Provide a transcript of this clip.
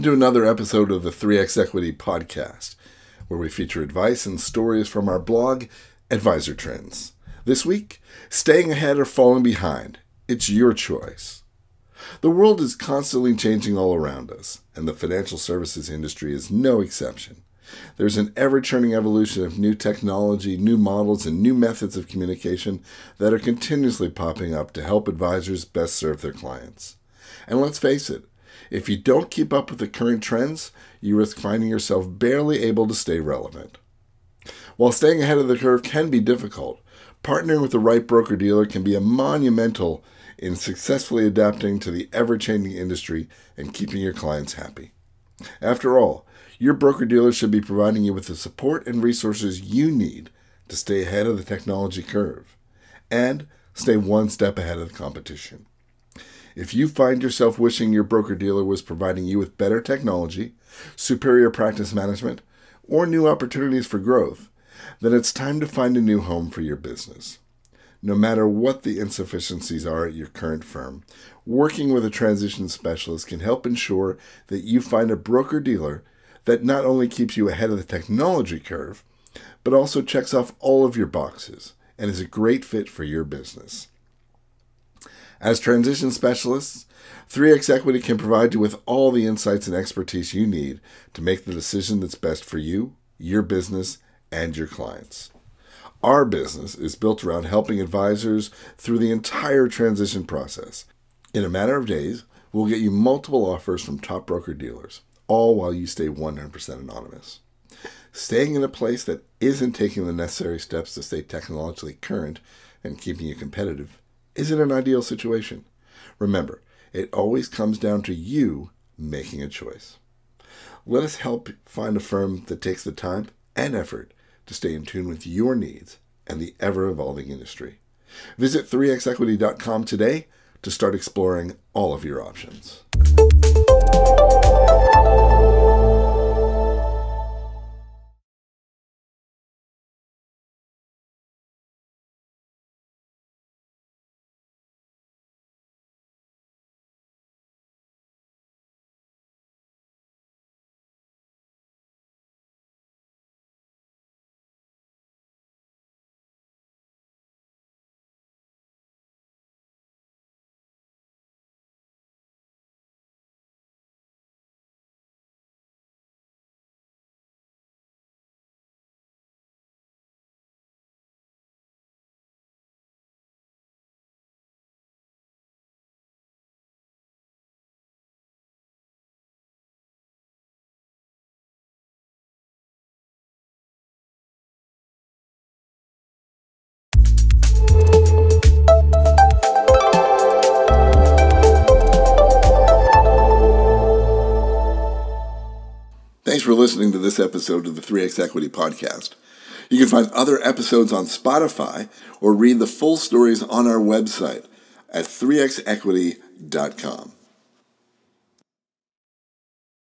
Welcome to another episode of the 3x Equity podcast, where we feature advice and stories from our blog, Advisor Trends. This week, staying ahead or falling behind. It's your choice. The world is constantly changing all around us, and the financial services industry is no exception. There's an ever churning evolution of new technology, new models, and new methods of communication that are continuously popping up to help advisors best serve their clients. And let's face it, if you don't keep up with the current trends, you risk finding yourself barely able to stay relevant. While staying ahead of the curve can be difficult, partnering with the right broker dealer can be a monumental in successfully adapting to the ever changing industry and keeping your clients happy. After all, your broker dealer should be providing you with the support and resources you need to stay ahead of the technology curve and stay one step ahead of the competition. If you find yourself wishing your broker dealer was providing you with better technology, superior practice management, or new opportunities for growth, then it's time to find a new home for your business. No matter what the insufficiencies are at your current firm, working with a transition specialist can help ensure that you find a broker dealer that not only keeps you ahead of the technology curve, but also checks off all of your boxes and is a great fit for your business. As transition specialists, 3x Equity can provide you with all the insights and expertise you need to make the decision that's best for you, your business, and your clients. Our business is built around helping advisors through the entire transition process. In a matter of days, we'll get you multiple offers from top broker dealers, all while you stay 100% anonymous. Staying in a place that isn't taking the necessary steps to stay technologically current and keeping you competitive is it an ideal situation? Remember, it always comes down to you making a choice. Let us help find a firm that takes the time and effort to stay in tune with your needs and the ever evolving industry. Visit 3xequity.com today to start exploring all of your options. For listening to this episode of the 3X Equity Podcast. You can find other episodes on Spotify or read the full stories on our website at 3xequity.com.